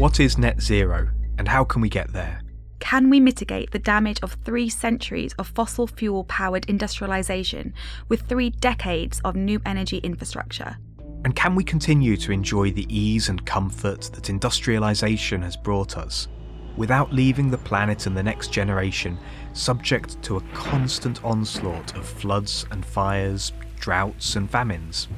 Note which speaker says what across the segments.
Speaker 1: What is net zero and how can we get there?
Speaker 2: Can we mitigate the damage of three centuries of fossil fuel powered industrialisation with three decades of new energy infrastructure?
Speaker 1: And can we continue to enjoy the ease and comfort that industrialisation has brought us without leaving the planet and the next generation subject to a constant onslaught of floods and fires, droughts and famines?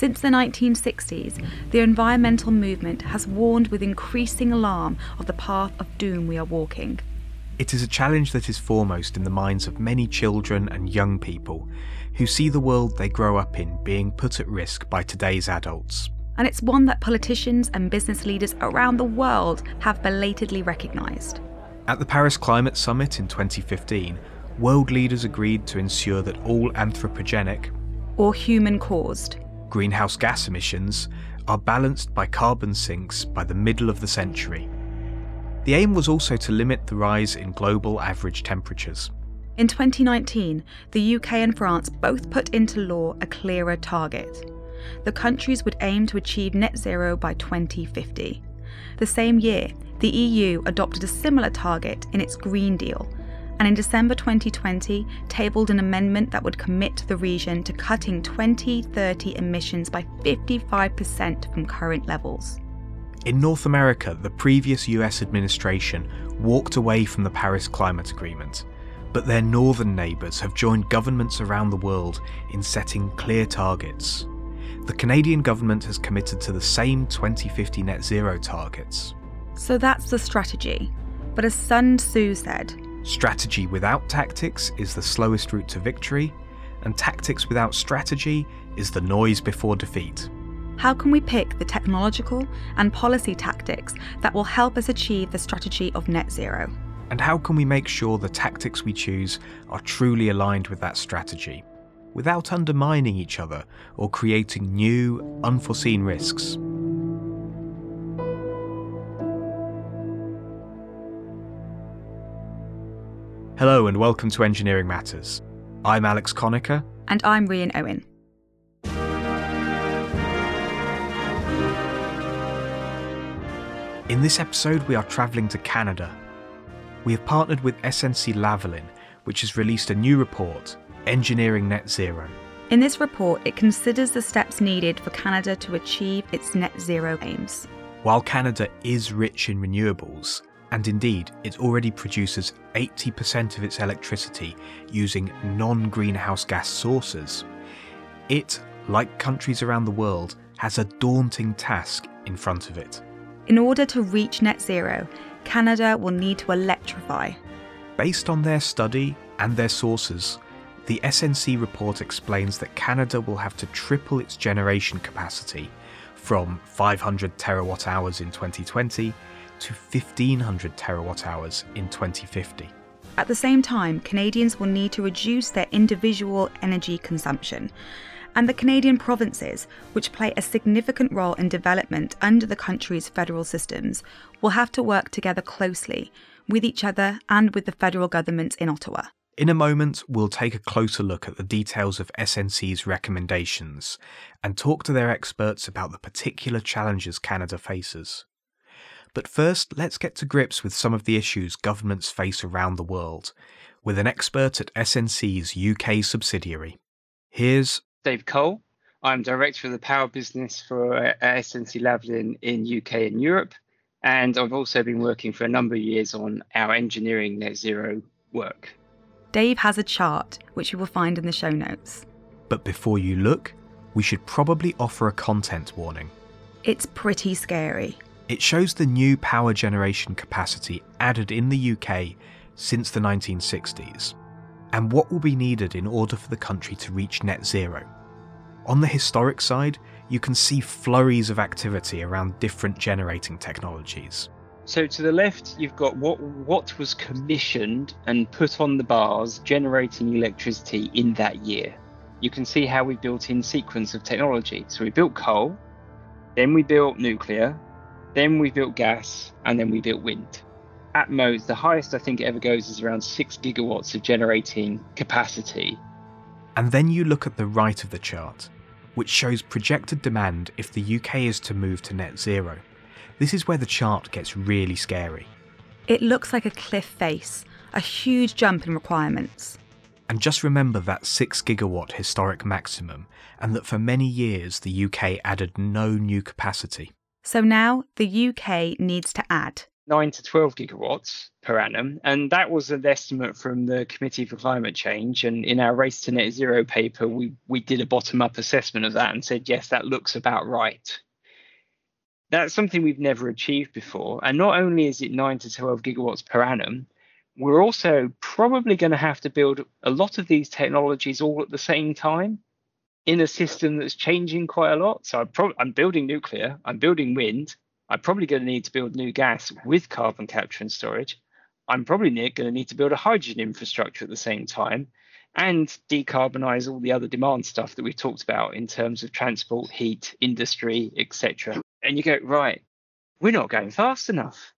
Speaker 2: Since the 1960s, the environmental movement has warned with increasing alarm of the path of doom we are walking.
Speaker 1: It is a challenge that is foremost in the minds of many children and young people who see the world they grow up in being put at risk by today's adults.
Speaker 2: And it's one that politicians and business leaders around the world have belatedly recognised.
Speaker 1: At the Paris Climate Summit in 2015, world leaders agreed to ensure that all anthropogenic,
Speaker 2: or human caused,
Speaker 1: greenhouse gas emissions are balanced by carbon sinks by the middle of the century. The aim was also to limit the rise in global average temperatures.
Speaker 2: In 2019, the UK and France both put into law a clearer target. The countries would aim to achieve net zero by 2050. The same year, the EU adopted a similar target in its Green Deal, and in December 2020 tabled an amendment that would commit the region to cutting 2030 emissions by 55% from current levels.
Speaker 1: In North America, the previous US administration walked away from the Paris Climate Agreement, but their northern neighbours have joined governments around the world in setting clear targets. The Canadian government has committed to the same 2050 net zero targets.
Speaker 2: So that's the strategy. But as Sun Tzu said,
Speaker 1: Strategy without tactics is the slowest route to victory, and tactics without strategy is the noise before defeat.
Speaker 2: How can we pick the technological and policy tactics that will help us achieve the strategy of net zero?
Speaker 1: And how can we make sure the tactics we choose are truly aligned with that strategy, without undermining each other or creating new, unforeseen risks? Hello and welcome to Engineering Matters. I'm Alex Conacher.
Speaker 2: And I'm Rian Owen.
Speaker 1: In this episode, we are travelling to Canada. We have partnered with SNC Lavalin, which has released a new report, Engineering Net Zero.
Speaker 2: In this report, it considers the steps needed for Canada to achieve its net zero aims.
Speaker 1: While Canada is rich in renewables, and indeed it already produces 80% of its electricity using non greenhouse gas sources, it, like countries around the world, has a daunting task in front of it.
Speaker 2: In order to reach net zero, Canada will need to electrify.
Speaker 1: Based on their study and their sources, the SNC report explains that Canada will have to triple its generation capacity from 500 terawatt hours in 2020 to 1500 terawatt hours in 2050.
Speaker 2: At the same time, Canadians will need to reduce their individual energy consumption. And the Canadian provinces, which play a significant role in development under the country's federal systems, will have to work together closely with each other and with the federal government in Ottawa.
Speaker 1: In a moment, we'll take a closer look at the details of SNC's recommendations and talk to their experts about the particular challenges Canada faces. But first, let's get to grips with some of the issues governments face around the world, with an expert at SNC's UK subsidiary. Here's
Speaker 3: Dave Cole. I'm director of the power business for uh, SNC Lavalin in UK and Europe, and I've also been working for a number of years on our engineering net zero work.
Speaker 2: Dave has a chart which you will find in the show notes.
Speaker 1: But before you look, we should probably offer a content warning.
Speaker 2: It's pretty scary.
Speaker 1: It shows the new power generation capacity added in the UK since the 1960s, and what will be needed in order for the country to reach net zero. On the historic side, you can see flurries of activity around different generating technologies.
Speaker 3: So to the left, you've got what what was commissioned and put on the bars generating electricity in that year. You can see how we built in sequence of technology. So we built coal, then we built nuclear, then we built gas, and then we built wind. At most, the highest I think it ever goes is around six gigawatts of generating capacity.
Speaker 1: And then you look at the right of the chart, which shows projected demand if the UK is to move to net zero. This is where the chart gets really scary.
Speaker 2: It looks like a cliff face, a huge jump in requirements.
Speaker 1: And just remember that 6 gigawatt historic maximum, and that for many years the UK added no new capacity.
Speaker 2: So now the UK needs to add
Speaker 3: 9 to 12 gigawatts per annum. And that was an estimate from the Committee for Climate Change. And in our Race to Net Zero paper, we, we did a bottom up assessment of that and said, yes, that looks about right. That's something we've never achieved before. And not only is it 9 to 12 gigawatts per annum, we're also probably going to have to build a lot of these technologies all at the same time in a system that's changing quite a lot. So I'm, pro- I'm building nuclear, I'm building wind, I'm probably going to need to build new gas with carbon capture and storage. I'm probably going to need to build a hydrogen infrastructure at the same time and decarbonize all the other demand stuff that we've talked about in terms of transport, heat, industry, etc. And you go, right, we're not going fast enough.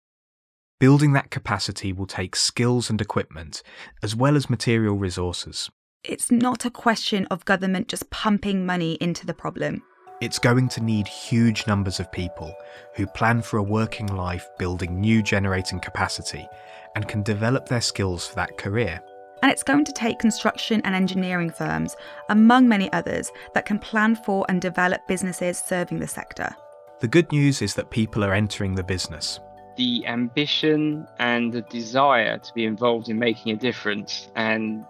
Speaker 1: Building that capacity will take skills and equipment, as well as material resources.
Speaker 2: It's not a question of government just pumping money into the problem.
Speaker 1: It's going to need huge numbers of people who plan for a working life building new generating capacity and can develop their skills for that career.
Speaker 2: And it's going to take construction and engineering firms, among many others, that can plan for and develop businesses serving the sector.
Speaker 1: The good news is that people are entering the business
Speaker 3: the ambition and the desire to be involved in making a difference and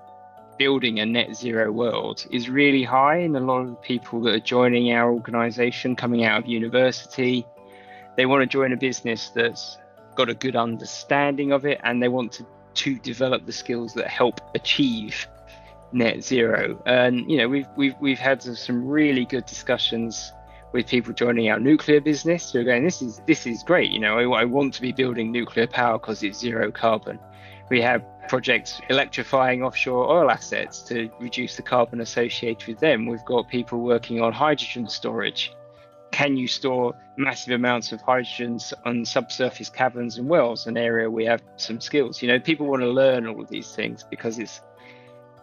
Speaker 3: building a net zero world is really high in a lot of people that are joining our organization coming out of university. They want to join a business that's got a good understanding of it and they want to, to develop the skills that help achieve net zero. And you know, we've we've we've had some really good discussions with people joining our nuclear business who are going, this is this is great. You know, I, I want to be building nuclear power because it's zero carbon. We have projects electrifying offshore oil assets to reduce the carbon associated with them. We've got people working on hydrogen storage. Can you store massive amounts of hydrogen on subsurface caverns and wells? An area we have some skills. You know, people want to learn all of these things because it's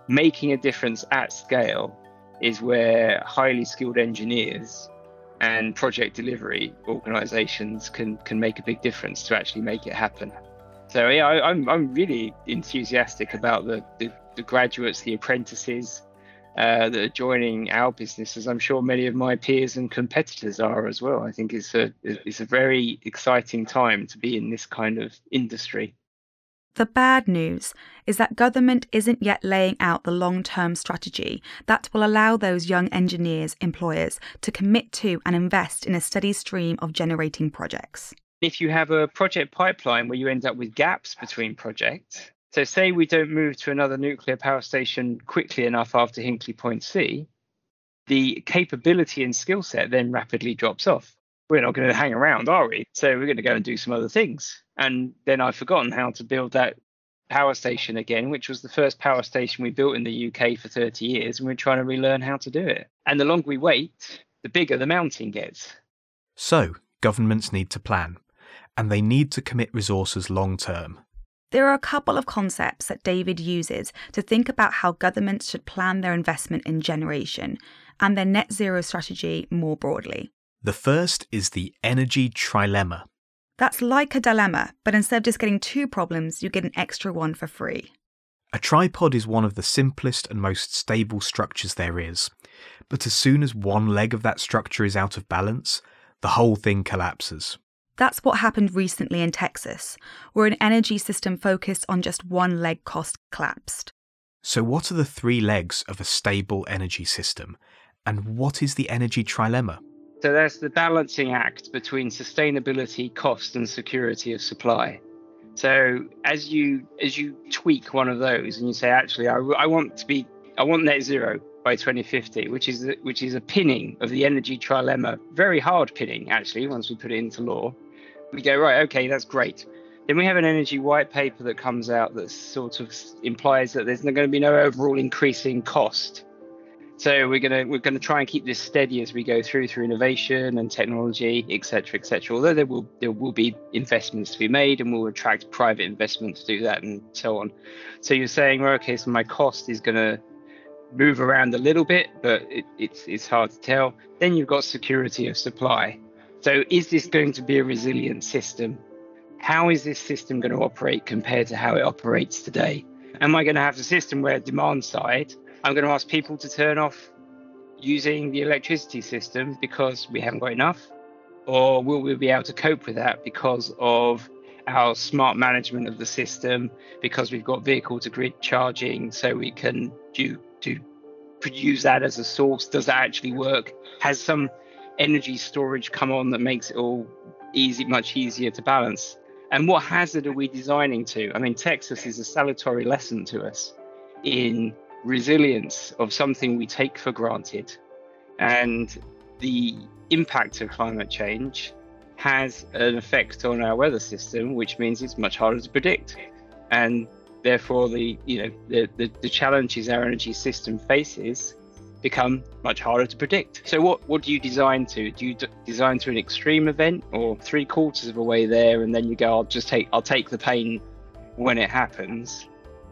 Speaker 3: making a difference at scale is where highly skilled engineers and project delivery organizations can can make a big difference to actually make it happen. So yeah, I, am I'm, I'm really enthusiastic about the, the, the graduates, the apprentices uh, that are joining our business, as I'm sure many of my peers and competitors are as well. I think it's a it's a very exciting time to be in this kind of industry.
Speaker 2: The bad news is that government isn't yet laying out the long term strategy that will allow those young engineers, employers, to commit to and invest in a steady stream of generating projects.
Speaker 3: If you have a project pipeline where you end up with gaps between projects, so say we don't move to another nuclear power station quickly enough after Hinkley Point C, the capability and skill set then rapidly drops off we're not going to hang around, are we? So we're going to go and do some other things. And then I've forgotten how to build that power station again, which was the first power station we built in the UK for 30 years, and we're trying to relearn how to do it. And the longer we wait, the bigger the mountain gets.
Speaker 1: So, governments need to plan, and they need to commit resources long term.
Speaker 2: There are a couple of concepts that David uses to think about how governments should plan their investment in generation and their net zero strategy more broadly.
Speaker 1: The first is the energy trilemma.
Speaker 2: That's like a dilemma, but instead of just getting two problems, you get an extra one for free.
Speaker 1: A tripod is one of the simplest and most stable structures there is, but as soon as one leg of that structure is out of balance, the whole thing collapses.
Speaker 2: That's what happened recently in Texas, where an energy system focused on just one leg cost collapsed.
Speaker 1: So, what are the three legs of a stable energy system, and what is the energy trilemma?
Speaker 3: So there's the balancing act between sustainability, cost, and security of supply. So as you as you tweak one of those and you say, actually, I, I want to be I want net zero by 2050, which is which is a pinning of the energy trilemma, very hard pinning actually. Once we put it into law, we go right, okay, that's great. Then we have an energy white paper that comes out that sort of implies that there's going to be no overall increasing cost so we're gonna we're gonna try and keep this steady as we go through through innovation and technology, etc., etc. Although there will there will be investments to be made, and we'll attract private investment to do that, and so on. So you're saying, well, okay, so my cost is gonna move around a little bit, but it, it's it's hard to tell. Then you've got security of supply. So, is this going to be a resilient system? How is this system going to operate compared to how it operates today? Am I going to have a system where demand side, I'm going to ask people to turn off using the electricity system because we haven't got enough? Or will we be able to cope with that because of our smart management of the system, because we've got vehicle to grid charging so we can do, do use that as a source? Does that actually work? Has some energy storage come on that makes it all easy, much easier to balance? And what hazard are we designing to? I mean, Texas is a salutary lesson to us in resilience of something we take for granted. And the impact of climate change has an effect on our weather system, which means it's much harder to predict. And therefore, the you know the, the, the challenges our energy system faces become much harder to predict. So what what do you design to? Do you d- design to an extreme event or three quarters of a way there and then you go I'll just take I'll take the pain when it happens?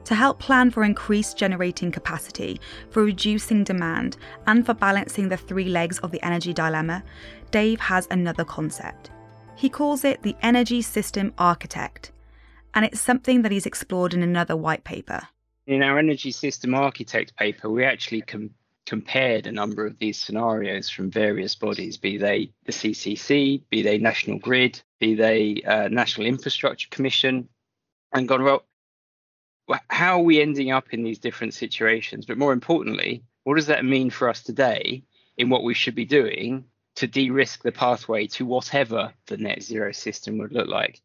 Speaker 2: To help plan for increased generating capacity, for reducing demand, and for balancing the three legs of the energy dilemma, Dave has another concept. He calls it the energy system architect, and it's something that he's explored in another white paper.
Speaker 3: In our energy system architect paper, we actually com- compared a number of these scenarios from various bodies, be they the CCC, be they National Grid, be they uh, National Infrastructure Commission, and gone, well, how are we ending up in these different situations? But more importantly, what does that mean for us today in what we should be doing to de risk the pathway to whatever the net zero system would look like?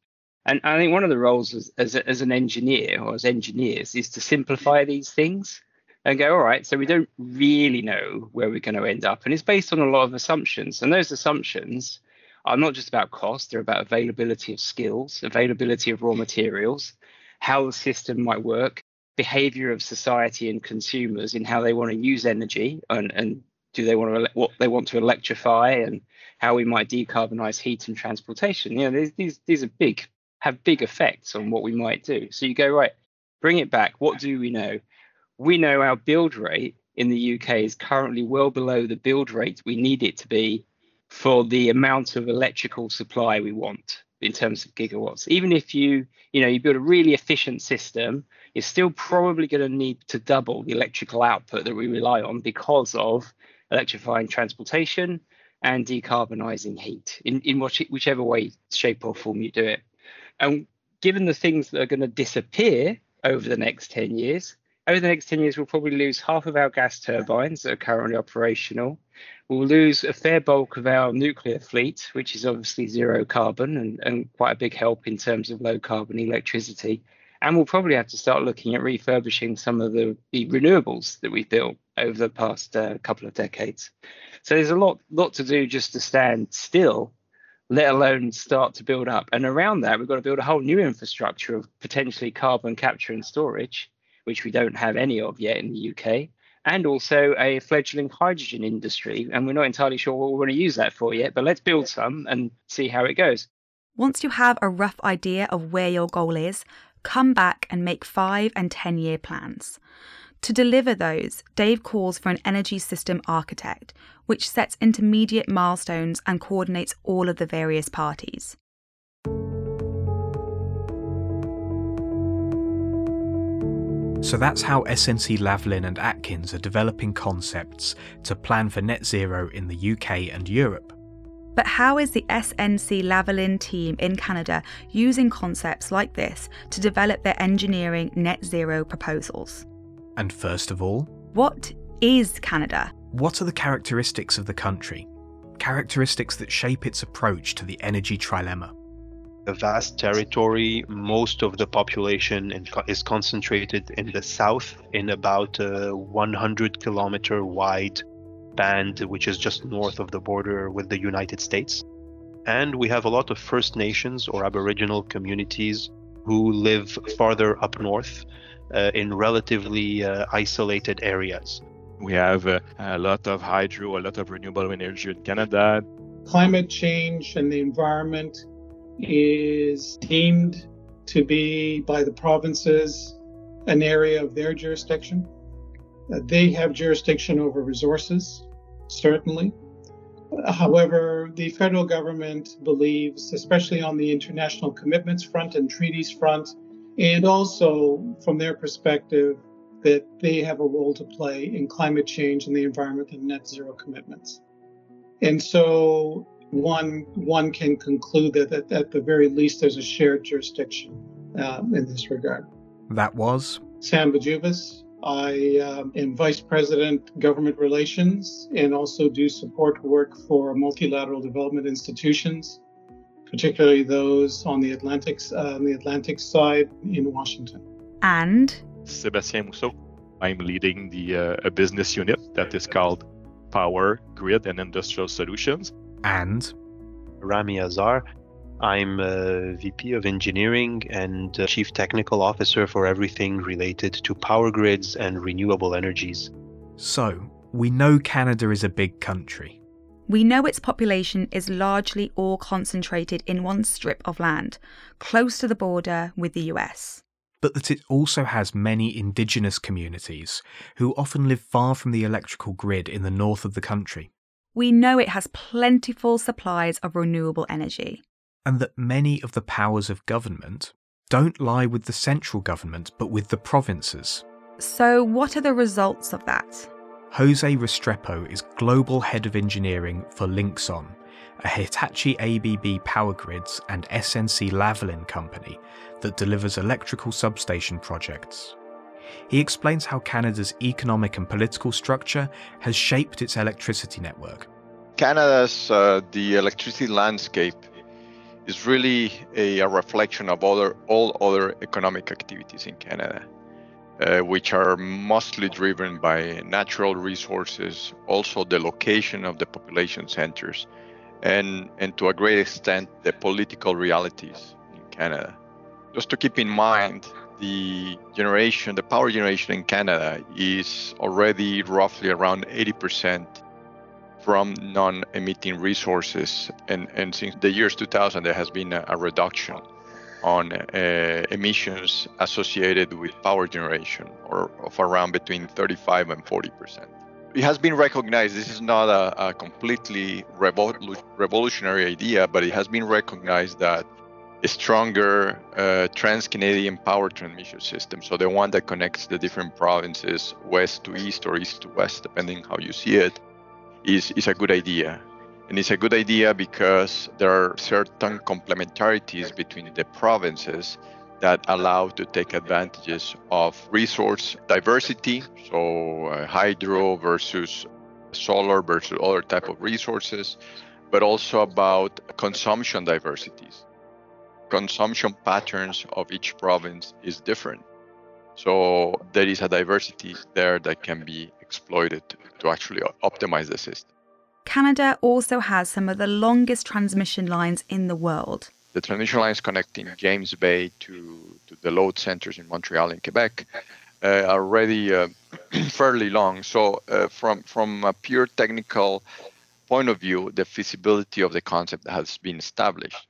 Speaker 3: And I think one of the roles as, as, as an engineer or as engineers is to simplify these things and go, all right, so we don't really know where we're going to end up. And it's based on a lot of assumptions. And those assumptions are not just about cost, they're about availability of skills, availability of raw materials, how the system might work, behavior of society and consumers in how they want to use energy and, and do they want to what they want to electrify and how we might decarbonize heat and transportation. You know, these these these are big have big effects on what we might do. So you go right, bring it back. What do we know? We know our build rate in the UK is currently well below the build rate we need it to be for the amount of electrical supply we want in terms of gigawatts. Even if you, you know, you build a really efficient system, you're still probably going to need to double the electrical output that we rely on because of electrifying transportation and decarbonizing heat in, in whichever way, shape, or form you do it. And given the things that are going to disappear over the next 10 years, over the next 10 years, we'll probably lose half of our gas turbines that are currently operational. We'll lose a fair bulk of our nuclear fleet, which is obviously zero carbon and, and quite a big help in terms of low carbon electricity. And we'll probably have to start looking at refurbishing some of the, the renewables that we've built over the past uh, couple of decades. So there's a lot, lot to do just to stand still, let alone start to build up. And around that, we've got to build a whole new infrastructure of potentially carbon capture and storage which we don't have any of yet in the UK, and also a fledgling hydrogen industry. And we're not entirely sure what we want to use that for yet, but let's build some and see how it goes.
Speaker 2: Once you have a rough idea of where your goal is, come back and make five and 10 year plans. To deliver those, Dave calls for an energy system architect, which sets intermediate milestones and coordinates all of the various parties.
Speaker 1: So that's how SNC Lavalin and Atkins are developing concepts to plan for net zero in the UK and Europe.
Speaker 2: But how is the SNC Lavalin team in Canada using concepts like this to develop their engineering net zero proposals?
Speaker 1: And first of all,
Speaker 2: what is Canada?
Speaker 1: What are the characteristics of the country? Characteristics that shape its approach to the energy trilemma
Speaker 4: a vast territory. Most of the population in, is concentrated in the south, in about a 100 kilometer wide band, which is just north of the border with the United States. And we have a lot of First Nations or Aboriginal communities who live farther up north uh, in relatively uh, isolated areas.
Speaker 5: We have uh, a lot of hydro, a lot of renewable energy in Canada.
Speaker 6: Climate change and the environment is deemed to be by the provinces an area of their jurisdiction. Uh, they have jurisdiction over resources, certainly, However, the federal government believes, especially on the international commitments front and treaties front, and also from their perspective, that they have a role to play in climate change and the environment and net zero commitments. And so one one can conclude that, that at the very least there's a shared jurisdiction um, in this regard.
Speaker 1: That was
Speaker 6: Sam Bajuvis. I um, am Vice President Government Relations and also do support work for multilateral development institutions, particularly those on the Atlantic uh, on the Atlantic side in Washington.
Speaker 2: And
Speaker 5: Sebastien Mousseau. I'm leading the uh, a business unit that is called Power, Grid, and Industrial Solutions.
Speaker 1: And
Speaker 4: Rami Azar. I'm a VP of Engineering and Chief Technical Officer for everything related to power grids and renewable energies.
Speaker 1: So, we know Canada is a big country.
Speaker 2: We know its population is largely all concentrated in one strip of land, close to the border with the US.
Speaker 1: But that it also has many indigenous communities who often live far from the electrical grid in the north of the country.
Speaker 2: We know it has plentiful supplies of renewable energy
Speaker 1: and that many of the powers of government don't lie with the central government but with the provinces.
Speaker 2: So, what are the results of that?
Speaker 1: Jose Restrepo is Global Head of Engineering for Linxon, a Hitachi ABB power grids and SNC Lavalin company that delivers electrical substation projects. He explains how Canada's economic and political structure has shaped its electricity network.
Speaker 7: Canada's uh, the electricity landscape is really a, a, reflection of other all other economic activities in Canada, uh, which are mostly driven by natural resources, also the location of the population centers, and and to a great extent the political realities in Canada. Just to keep in mind, the generation, the power generation in Canada is already roughly around 80 percent from non-emitting resources. And, and since the years 2000, there has been a, a reduction on uh, emissions associated with power generation, or of around between 35 and 40 percent. It has been recognized. This is not a, a completely revol- revolutionary idea, but it has been recognized that stronger uh, trans-Canadian power transmission system, so the one that connects the different provinces west to east or east to west, depending how you see it, is, is a good idea. And it's a good idea because there are certain complementarities between the provinces that allow to take advantages of resource diversity, so uh, hydro versus solar versus other type of resources, but also about consumption diversities. Consumption patterns of each province is different. So there is a diversity there that can be exploited to actually optimize the system.
Speaker 2: Canada also has some of the longest transmission lines in the world.
Speaker 7: The transmission lines connecting James Bay to, to the load centers in Montreal and Quebec uh, are already uh, fairly long. So, uh, from from a pure technical point of view, the feasibility of the concept has been established.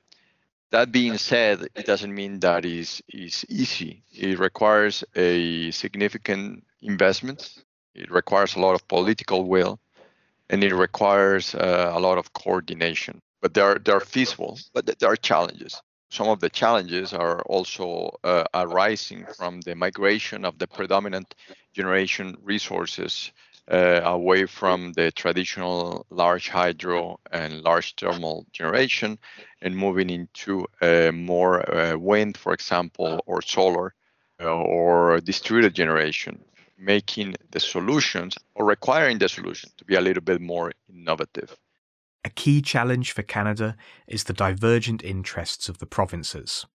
Speaker 7: That being said, it doesn't mean that is is easy. It requires a significant investment it requires a lot of political will, and it requires uh, a lot of coordination. But they're they're feasible, but there are challenges. Some of the challenges are also uh, arising from the migration of the predominant generation resources away from the traditional large hydro and large thermal generation and moving into uh, more uh, wind, for example, or solar uh, or distributed generation making the solutions or requiring the solution to be a little bit more innovative.
Speaker 1: A key challenge for Canada is the divergent interests of the provinces.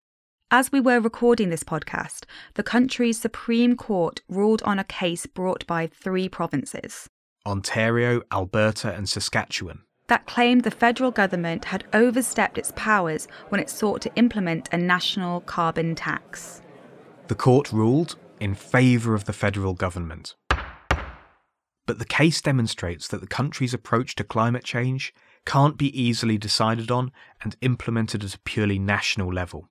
Speaker 2: As we were recording this podcast, the country's Supreme Court ruled on a case brought by three provinces
Speaker 1: Ontario, Alberta, and Saskatchewan
Speaker 2: that claimed the federal government had overstepped its powers when it sought to implement a national carbon tax.
Speaker 1: The court ruled in favour of the federal government. But the case demonstrates that the country's approach to climate change can't be easily decided on and implemented at a purely national level.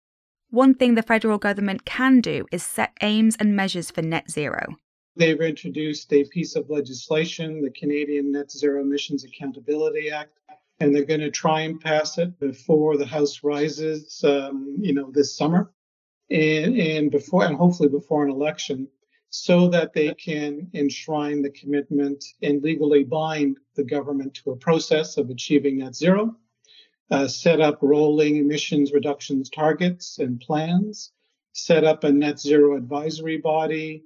Speaker 2: One thing the federal government can do is set aims and measures for net zero.
Speaker 6: They've introduced a piece of legislation, the Canadian Net Zero Emissions Accountability Act, and they're going to try and pass it before the House rises, um, you know, this summer, and, and before, and hopefully before an election, so that they can enshrine the commitment and legally bind the government to a process of achieving net zero, uh, set up rolling emissions reductions targets and plans, set up a net zero advisory body,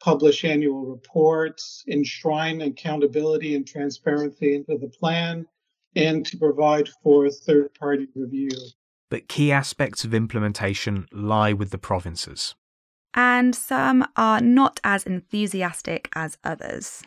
Speaker 6: publish annual reports, enshrine accountability and transparency into the plan, and to provide for third party review.
Speaker 1: But key aspects of implementation lie with the provinces.
Speaker 2: And some are not as enthusiastic as others.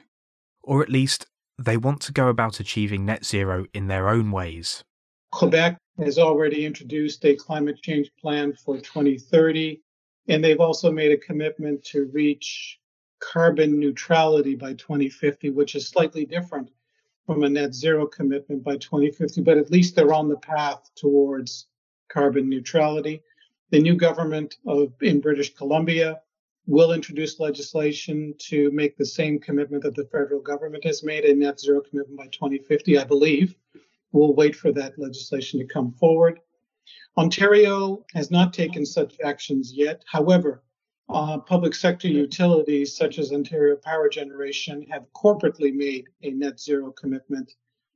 Speaker 1: Or at least, they want to go about achieving net zero in their own ways.
Speaker 6: Quebec has already introduced a climate change plan for 2030, and they've also made a commitment to reach carbon neutrality by 2050, which is slightly different from a net zero commitment by 2050, but at least they're on the path towards carbon neutrality. The new government of, in British Columbia will introduce legislation to make the same commitment that the federal government has made, a net zero commitment by 2050, I believe. We'll wait for that legislation to come forward. Ontario has not taken such actions yet. However, uh, public sector utilities such as Ontario Power Generation have corporately made a net zero commitment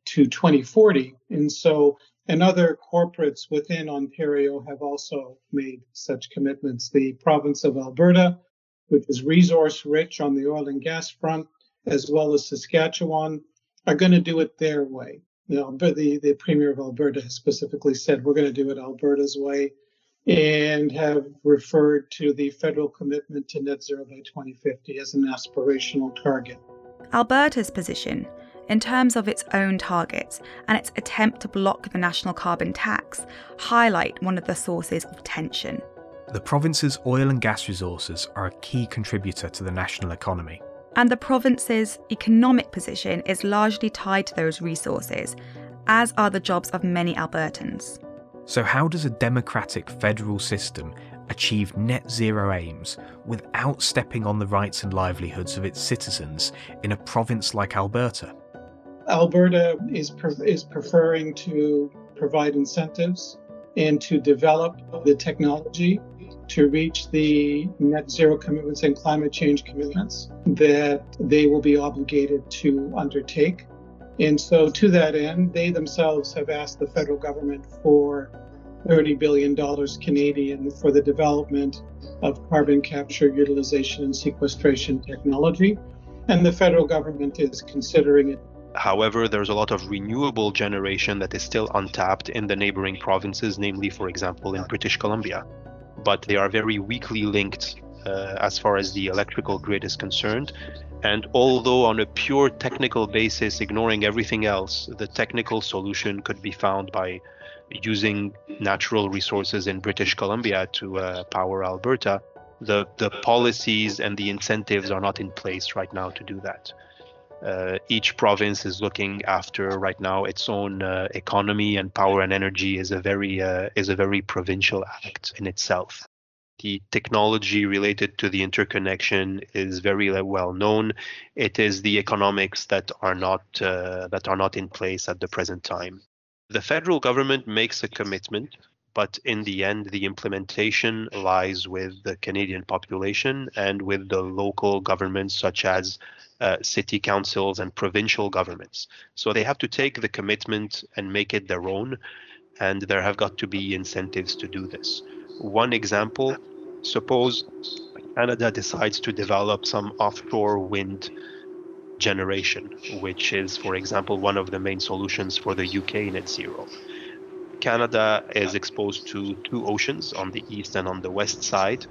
Speaker 6: to 2040. And so, and other corporates within Ontario have also made such commitments. The province of Alberta, which is resource rich on the oil and gas front, as well as Saskatchewan, are going to do it their way. You know, the, the premier of Alberta has specifically said, we're going to do it Alberta's way and have referred to the federal commitment to net zero by 2050 as an aspirational target.
Speaker 2: Alberta's position, in terms of its own targets and its attempt to block the national carbon tax, highlight one of the sources of tension.
Speaker 1: The province's oil and gas resources are a key contributor to the national economy.
Speaker 2: And the province's economic position is largely tied to those resources, as are the jobs of many Albertans.
Speaker 1: So, how does a democratic federal system achieve net zero aims without stepping on the rights and livelihoods of its citizens in a province like Alberta?
Speaker 6: Alberta is, pre- is preferring to provide incentives and to develop the technology to reach the net zero commitments and climate change commitments that they will be obligated to undertake. And so, to that end, they themselves have asked the federal government for $30 billion Canadian for the development of carbon capture, utilization, and sequestration technology. And the federal government is considering it.
Speaker 4: However, there's a lot of renewable generation that is still untapped in the neighboring provinces, namely, for example, in British Columbia. But they are very weakly linked uh, as far as the electrical grid is concerned. And although on a pure technical basis, ignoring everything else, the technical solution could be found by using natural resources in British Columbia to uh, power Alberta, the, the policies and the incentives are not in place right now to do that. Uh, each province is looking after right now its own uh, economy and power and energy is a very uh, is a very provincial act in itself the technology related to the interconnection is very well known. It is the economics that are not uh, that are not in place at the present time. The federal government makes a commitment, but in the end, the implementation lies with the Canadian population and with the local governments, such as uh, city councils and provincial governments. So they have to take the commitment and make it their own, and there have got to be incentives to do this. One example Suppose Canada decides to develop some offshore wind generation, which is, for example, one of the main solutions for the UK net zero. Canada is exposed to two oceans on the east and on the west side,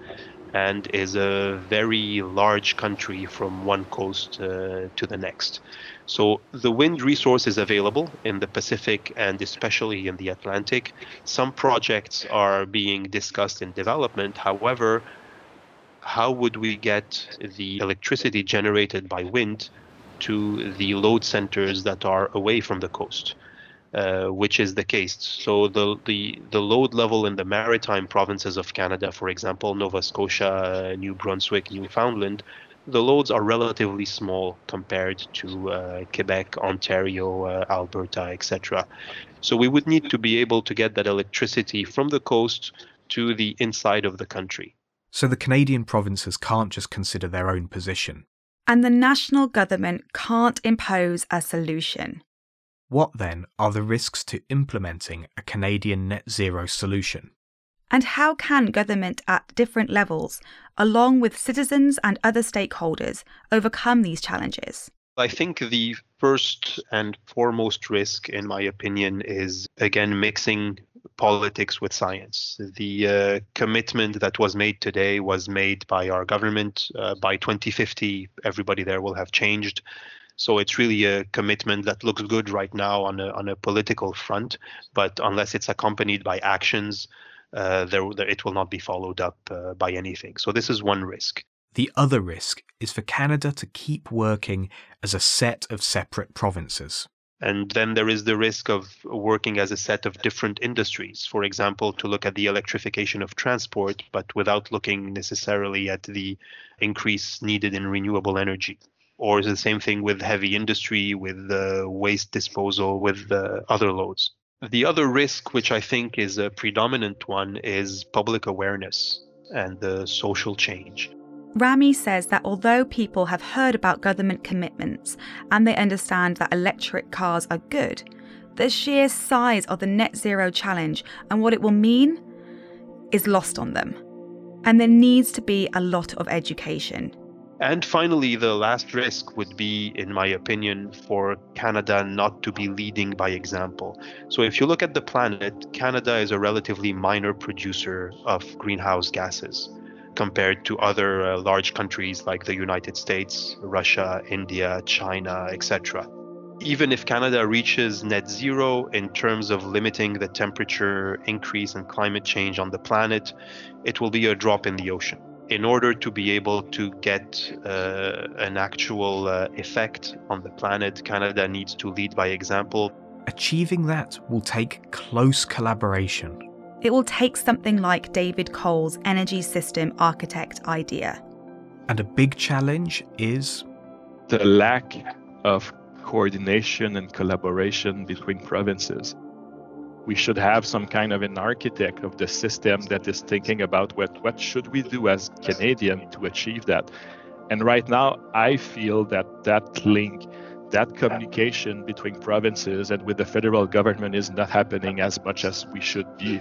Speaker 4: and is a very large country from one coast uh, to the next. So the wind resource is available in the Pacific and especially in the Atlantic. Some projects are being discussed in development. However, how would we get the electricity generated by wind to the load centers that are away from the coast? Uh, which is the case. So the, the the load level in the maritime provinces of Canada, for example, Nova Scotia, New Brunswick, Newfoundland, the loads are relatively small compared to uh, Quebec, Ontario, uh, Alberta, etc. So we would need to be able to get that electricity from the coast to the inside of the country.
Speaker 1: So the Canadian provinces can't just consider their own position.
Speaker 2: And the national government can't impose a solution.
Speaker 1: What then are the risks to implementing a Canadian net zero solution?
Speaker 2: And how can government at different levels, along with citizens and other stakeholders, overcome these challenges?
Speaker 4: I think the first and foremost risk, in my opinion, is again mixing politics with science. The uh, commitment that was made today was made by our government. Uh, by 2050, everybody there will have changed. So it's really a commitment that looks good right now on a, on a political front, but unless it's accompanied by actions, uh, there, there, it will not be followed up uh, by anything. So this is one risk.
Speaker 1: The other risk is for Canada to keep working as a set of separate provinces.
Speaker 4: And then there is the risk of working as a set of different industries. For example, to look at the electrification of transport, but without looking necessarily at the increase needed in renewable energy. Or is the same thing with heavy industry, with uh, waste disposal, with uh, other loads. The other risk, which I think is a predominant one, is public awareness and the social change.
Speaker 2: Rami says that although people have heard about government commitments and they understand that electric cars are good, the sheer size of the net zero challenge and what it will mean is lost on them. And there needs to be a lot of education.
Speaker 4: And finally, the last risk would be, in my opinion, for Canada not to be leading by example. So, if you look at the planet, Canada is a relatively minor producer of greenhouse gases compared to other uh, large countries like the United States, Russia, India, China, etc. Even if Canada reaches net zero in terms of limiting the temperature increase and climate change on the planet, it will be a drop in the ocean in order to be able to get uh, an actual uh, effect on the planet, Canada needs to lead by example.
Speaker 1: Achieving that will take close collaboration.
Speaker 2: It will take something like David Cole's energy system architect idea.
Speaker 1: And a big challenge is
Speaker 5: the lack of coordination and collaboration between provinces we should have some kind of an architect of the system that is thinking about what what should we do as Canadian to achieve that. And right now, I feel that that link, that communication between provinces and with the federal government is not happening as much as we should be.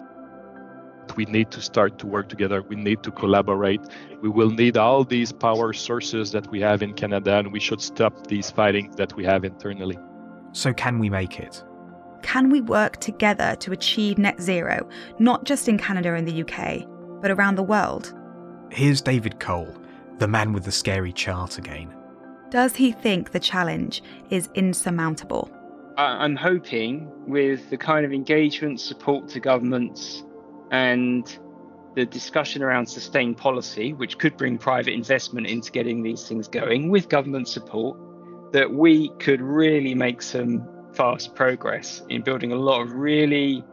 Speaker 5: We need to start to work together. We need to collaborate. We will need all these power sources that we have in Canada, and we should stop these fighting that we have internally.
Speaker 1: So, can we make it?
Speaker 2: Can we work together to achieve net zero, not just in Canada and the UK, but around the world?
Speaker 1: Here's David Cole, the man with the scary chart again.
Speaker 2: Does he think the challenge is insurmountable?
Speaker 3: I'm hoping with the kind of engagement, support to governments, and the discussion around sustained policy, which could bring private investment into getting these things going with government support, that we could really make some fast progress in building a lot of really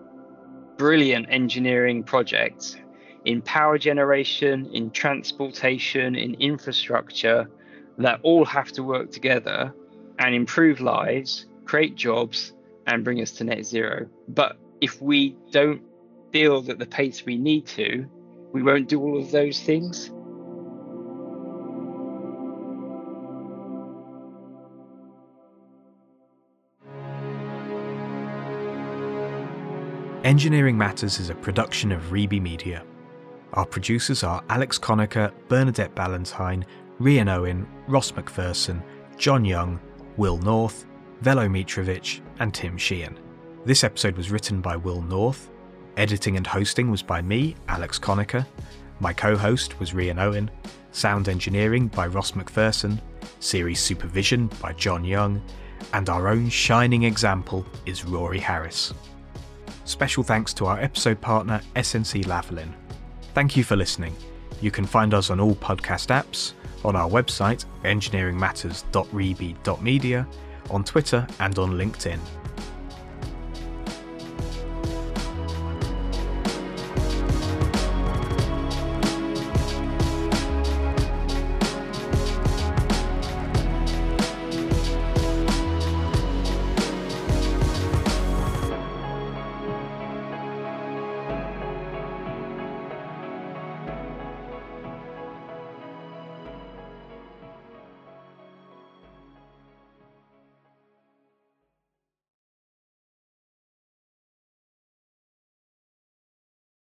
Speaker 3: brilliant engineering projects in power generation, in transportation, in infrastructure that all have to work together and improve lives, create jobs, and bring us to net zero. But if we don't build at the pace we need to, we won't do all of those things.
Speaker 1: Engineering Matters is a production of Reby Media. Our producers are Alex Conacher, Bernadette Ballantyne, Rian Owen, Ross McPherson, John Young, Will North, Velo Mitrovic, and Tim Sheehan. This episode was written by Will North. Editing and hosting was by me, Alex Conacher. My co host was Rian Owen. Sound engineering by Ross McPherson. Series supervision by John Young. And our own shining example is Rory Harris. Special thanks to our episode partner, SNC Lavalin. Thank you for listening. You can find us on all podcast apps, on our website, engineeringmatters.reby.media, on Twitter, and on LinkedIn.